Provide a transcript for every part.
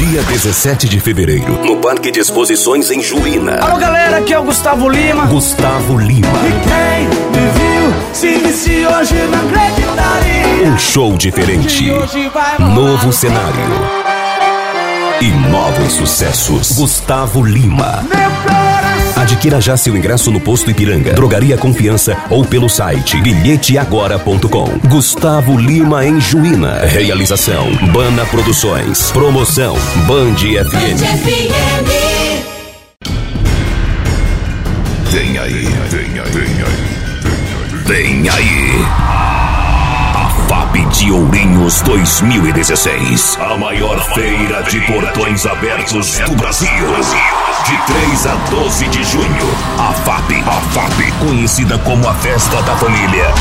Dia 17 de fevereiro, no Parque de Exposições em Juína. Alô galera, aqui é o Gustavo Lima. Gustavo Lima. E quem me viu, se disse hoje não acreditaria. Um show diferente. Novo cenário. E novos sucessos. Gustavo Lima. Adquira já seu ingresso no Posto Ipiranga, Drogaria Confiança ou pelo site bilheteagora.com. Gustavo Lima em Juína. Realização: Bana Produções. Promoção: Band FM. Vem aí, vem aí, vem aí. Vem aí. FAP de Ourinhos 2016. A maior feira de portões abertos do Brasil. De 3 a 12 de junho. A FAP, a FAP, conhecida como a Festa da Família.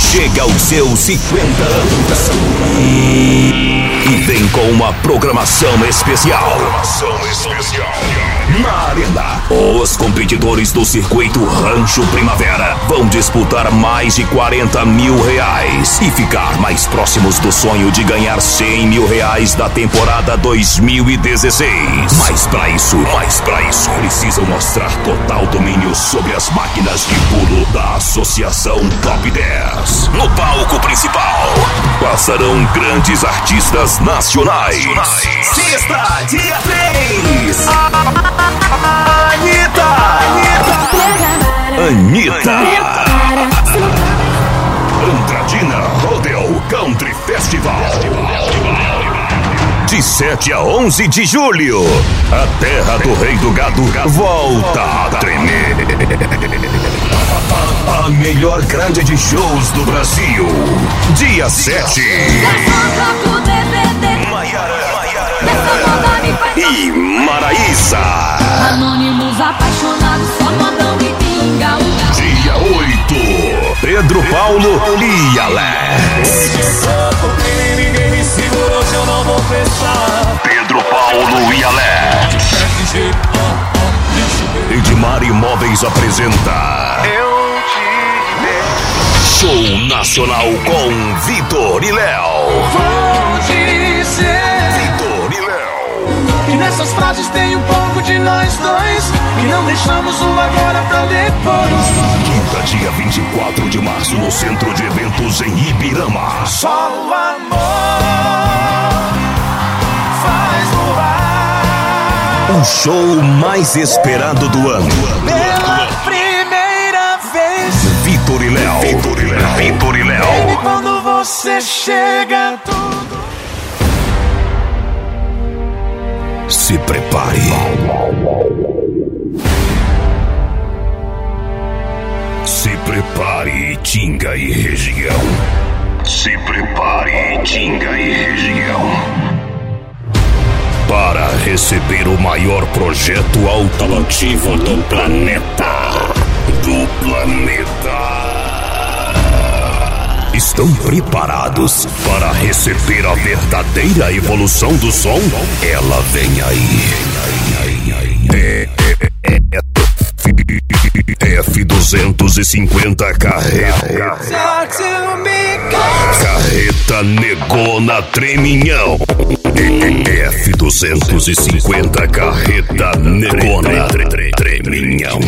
Chega aos seus 50 anos. E vem com uma programação especial. Programação especial. Na Arena, os competidores do circuito Rancho Primavera vão disputar mais de 40 mil reais e ficar mais próximos do sonho de ganhar 100 mil reais da temporada 2016. Mas para isso, mas para isso, precisam mostrar total domínio sobre as máquinas de pulo da Associação Top 10. No palco principal, passarão grandes artistas nacionais. Sexta, dia 3. Anitta! Anitta! Andradina Rodeo Country Festival. De 7 a 11 de julho, a terra do rei do gado volta a tremer. A melhor grande de shows do Brasil. Dia 7. E Maraísa. Anônimos apaixonados, só modão e pinga. Dia 8. Pedro Paulo e Alex. Ninguém me segura, hoje eu não vou fechar. Pedro Paulo e Alex. Edmar Imóveis apresenta. Eu te Show Nacional com Vitor e Léo. Nessas frases tem um pouco de nós dois. Que não deixamos o agora pra depois. Quinta, dia 24 de março, no Centro de Eventos em Ibirama. Só o amor faz voar. O show mais esperado do ano. Pela primeira vez. Vitor e Léo. Vitor e Léo. Vitor e E Léo. quando você chega, Se prepare. Se prepare, Tinga e região. Se prepare, Tinga e região. Para receber o maior projeto automotivo do planeta. Do planeta. Estão preparados para receber a verdadeira evolução do som? Ela vem aí. É, é, é, é, F250 carreta. Carreta Negona Treminhão. F250 Carreta Negona Treminhão.